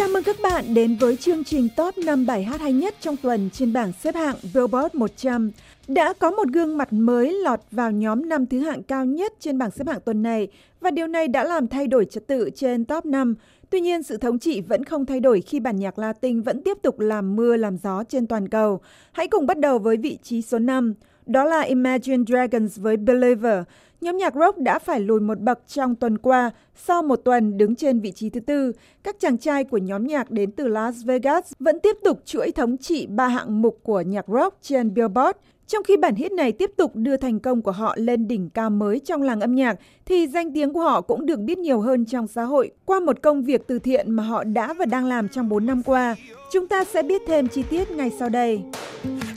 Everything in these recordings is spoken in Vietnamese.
Chào mừng các bạn đến với chương trình top 5 bài hát hay nhất trong tuần trên bảng xếp hạng Billboard 100. Đã có một gương mặt mới lọt vào nhóm năm thứ hạng cao nhất trên bảng xếp hạng tuần này và điều này đã làm thay đổi trật tự trên top 5. Tuy nhiên, sự thống trị vẫn không thay đổi khi bản nhạc Latin vẫn tiếp tục làm mưa làm gió trên toàn cầu. Hãy cùng bắt đầu với vị trí số 5. Đó là Imagine Dragons với Believer. Nhóm nhạc rock đã phải lùi một bậc trong tuần qua sau một tuần đứng trên vị trí thứ tư. Các chàng trai của nhóm nhạc đến từ Las Vegas vẫn tiếp tục chuỗi thống trị ba hạng mục của nhạc rock trên Billboard. Trong khi bản hit này tiếp tục đưa thành công của họ lên đỉnh cao mới trong làng âm nhạc, thì danh tiếng của họ cũng được biết nhiều hơn trong xã hội qua một công việc từ thiện mà họ đã và đang làm trong 4 năm qua. Chúng ta sẽ biết thêm chi tiết ngay sau đây.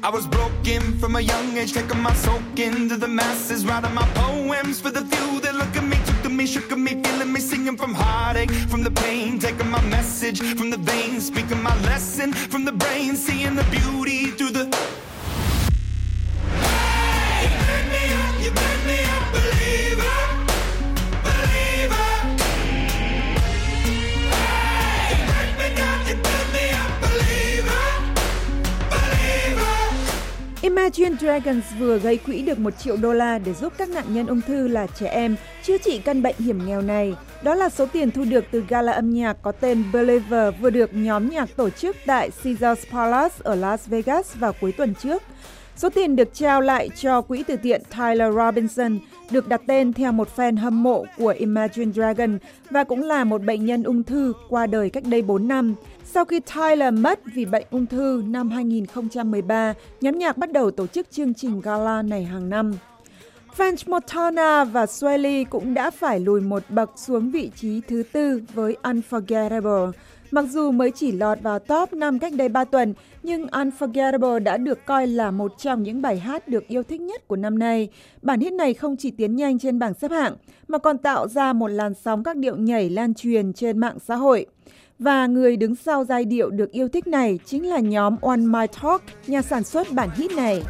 I was broken from a young age, taking my soak into the masses, writing my poems for the few that look at me, took to me, shook at me, feeling me, singing from heartache, from the pain, taking my message from the veins, speaking my lesson from the brain, seeing the beauty through the Imagine Dragons vừa gây quỹ được một triệu đô la để giúp các nạn nhân ung thư là trẻ em chữa trị căn bệnh hiểm nghèo này. Đó là số tiền thu được từ gala âm nhạc có tên Believer vừa được nhóm nhạc tổ chức tại Caesars Palace ở Las Vegas vào cuối tuần trước. Số tiền được trao lại cho quỹ từ thiện Tyler Robinson được đặt tên theo một fan hâm mộ của Imagine Dragon và cũng là một bệnh nhân ung thư qua đời cách đây 4 năm. Sau khi Tyler mất vì bệnh ung thư năm 2013, nhóm nhạc bắt đầu tổ chức chương trình gala này hàng năm. French Montana và Swelly cũng đã phải lùi một bậc xuống vị trí thứ tư với Unforgettable. Mặc dù mới chỉ lọt vào top 5 cách đây 3 tuần, nhưng Unforgettable đã được coi là một trong những bài hát được yêu thích nhất của năm nay. Bản hit này không chỉ tiến nhanh trên bảng xếp hạng, mà còn tạo ra một làn sóng các điệu nhảy lan truyền trên mạng xã hội. Và người đứng sau giai điệu được yêu thích này chính là nhóm One My Talk, nhà sản xuất bản hit này.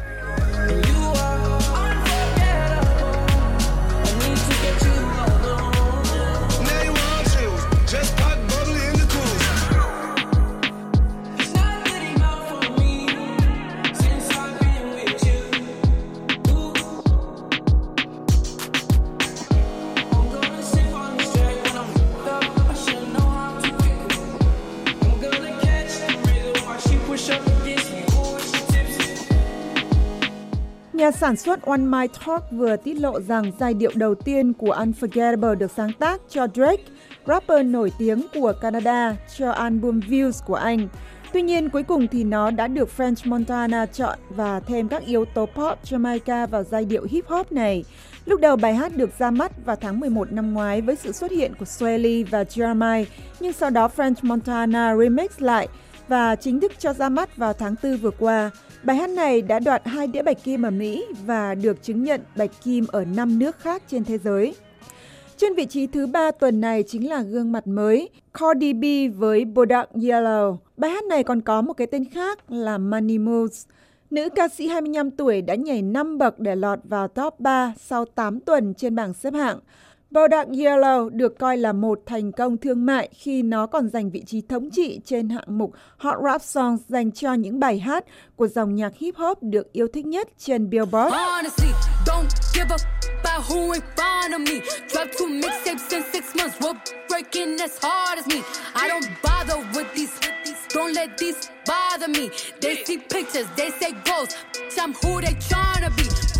Nhà sản xuất One My Talk vừa tiết lộ rằng giai điệu đầu tiên của Unforgettable được sáng tác cho Drake, rapper nổi tiếng của Canada, cho album Views của anh. Tuy nhiên, cuối cùng thì nó đã được French Montana chọn và thêm các yếu tố pop Jamaica vào giai điệu hip hop này. Lúc đầu bài hát được ra mắt vào tháng 11 năm ngoái với sự xuất hiện của Swelly và Jeremiah, nhưng sau đó French Montana remix lại và chính thức cho ra mắt vào tháng 4 vừa qua. Bài hát này đã đoạt hai đĩa bạch kim ở Mỹ và được chứng nhận bạch kim ở năm nước khác trên thế giới. Trên vị trí thứ ba tuần này chính là gương mặt mới, Cardi B với Bodak Yellow. Bài hát này còn có một cái tên khác là Money Moves. Nữ ca sĩ 25 tuổi đã nhảy 5 bậc để lọt vào top 3 sau 8 tuần trên bảng xếp hạng. Bodak Yellow được coi là một thành công thương mại khi nó còn giành vị trí thống trị trên hạng mục Hot Rap Songs dành cho những bài hát của dòng nhạc hip hop được yêu thích nhất trên Billboard. Honestly,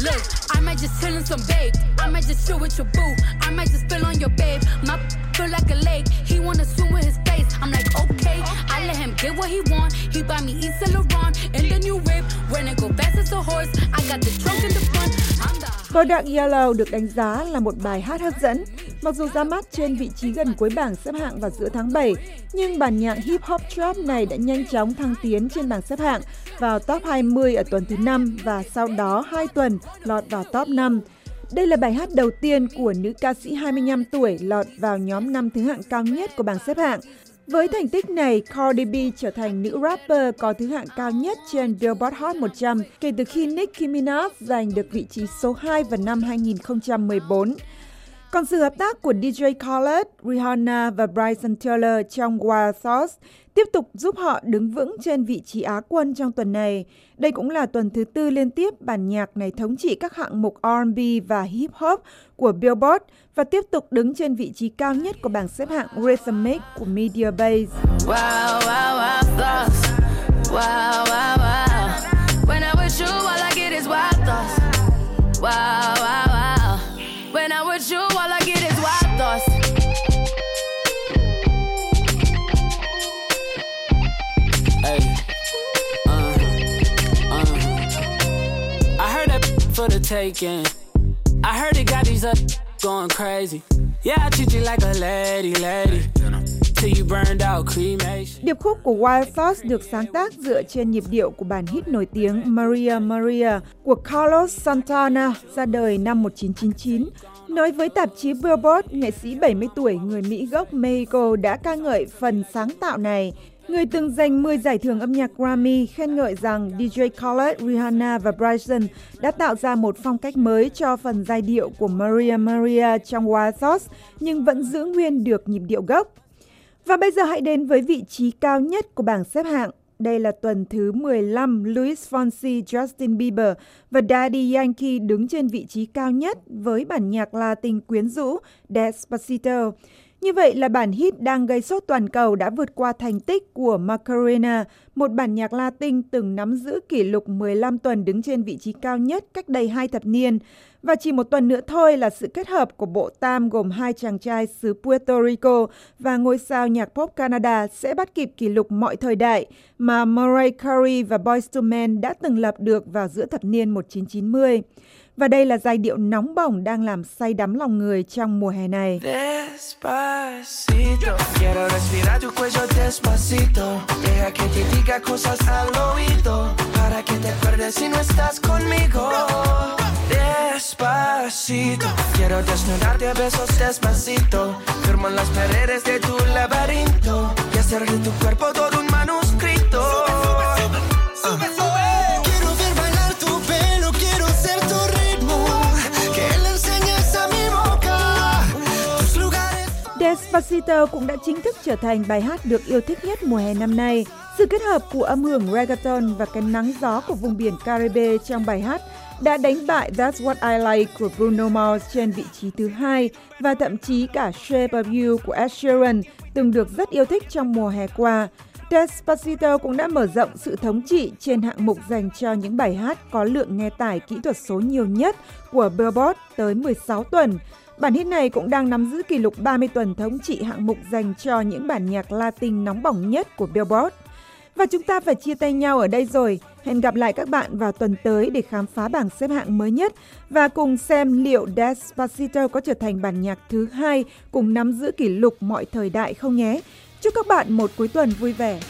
Look, I might just chill in some babe. I might just chill with your boo. I might just spill on your babe. My feel like a lake. He wanna swim with his face. I'm like, okay. I let him get what he want. He buy me East Laurent and the new whip. When it go fast as a horse, I got the trunk in the front. I'm the Kodak Yellow được đánh giá là một bài hát hấp dẫn. Mặc dù ra mắt trên vị trí gần cuối bảng xếp hạng vào giữa tháng 7, nhưng bản nhạc hip hop trap này đã nhanh chóng thăng tiến trên bảng xếp hạng vào top 20 ở tuần thứ 5 và sau đó 2 tuần lọt vào top 5. Đây là bài hát đầu tiên của nữ ca sĩ 25 tuổi lọt vào nhóm năm thứ hạng cao nhất của bảng xếp hạng. Với thành tích này, Cardi B trở thành nữ rapper có thứ hạng cao nhất trên Billboard Hot 100 kể từ khi Nicki Minaj giành được vị trí số 2 vào năm 2014. Còn sự hợp tác của DJ Khaled, Rihanna và Bryson Tiller trong Wild Thoughts tiếp tục giúp họ đứng vững trên vị trí Á quân trong tuần này. Đây cũng là tuần thứ tư liên tiếp bản nhạc này thống trị các hạng mục R&B và hip hop của Billboard và tiếp tục đứng trên vị trí cao nhất của bảng xếp hạng Rhythmic của Media Base. Wow, wow, wow, thoughts. Wow, wow, wow. For the taking. I heard it got these up going crazy. Yeah, I treat you like a lady, lady. Điệp khúc của Wild Thoughts được sáng tác dựa trên nhịp điệu của bản hit nổi tiếng Maria Maria của Carlos Santana ra đời năm 1999. Nói với tạp chí Billboard, nghệ sĩ 70 tuổi người Mỹ gốc Mexico đã ca ngợi phần sáng tạo này. Người từng giành 10 giải thưởng âm nhạc Grammy khen ngợi rằng DJ Khaled, Rihanna và Bryson đã tạo ra một phong cách mới cho phần giai điệu của Maria Maria trong Wild Thoughts, nhưng vẫn giữ nguyên được nhịp điệu gốc. Và bây giờ hãy đến với vị trí cao nhất của bảng xếp hạng. Đây là tuần thứ 15, Luis Fonsi, Justin Bieber và Daddy Yankee đứng trên vị trí cao nhất với bản nhạc Latin quyến rũ Despacito. Như vậy là bản hit đang gây sốt toàn cầu đã vượt qua thành tích của Macarena, một bản nhạc Latin từng nắm giữ kỷ lục 15 tuần đứng trên vị trí cao nhất cách đây hai thập niên. Và chỉ một tuần nữa thôi là sự kết hợp của bộ tam gồm hai chàng trai xứ Puerto Rico và ngôi sao nhạc pop Canada sẽ bắt kịp kỷ lục mọi thời đại mà Mariah Carey và Boyz II Men đã từng lập được vào giữa thập niên 1990. Và đây là giai điệu nóng bỏng đang làm say đắm lòng người trong mùa hè này. Despacito, quiero respirar tu cuello despacito. Deja que te diga cosas al oído, para que te acuerdes si no estás conmigo. Despacito, quiero desnudarte a besos despacito. Firmo las paredes de tu laberinto y hacer de tu cuerpo todo un manuscrito. Sube, sube, sube. Despacito cũng đã chính thức trở thành bài hát được yêu thích nhất mùa hè năm nay. Sự kết hợp của âm hưởng reggaeton và cái nắng gió của vùng biển Caribe trong bài hát đã đánh bại That's What I Like của Bruno Mars trên vị trí thứ hai và thậm chí cả Shape of You của Ed Sheeran từng được rất yêu thích trong mùa hè qua. Despacito cũng đã mở rộng sự thống trị trên hạng mục dành cho những bài hát có lượng nghe tải kỹ thuật số nhiều nhất của Billboard tới 16 tuần. Bản hit này cũng đang nắm giữ kỷ lục 30 tuần thống trị hạng mục dành cho những bản nhạc Latin nóng bỏng nhất của Billboard. Và chúng ta phải chia tay nhau ở đây rồi. Hẹn gặp lại các bạn vào tuần tới để khám phá bảng xếp hạng mới nhất và cùng xem liệu Despacito có trở thành bản nhạc thứ hai cùng nắm giữ kỷ lục mọi thời đại không nhé. Chúc các bạn một cuối tuần vui vẻ.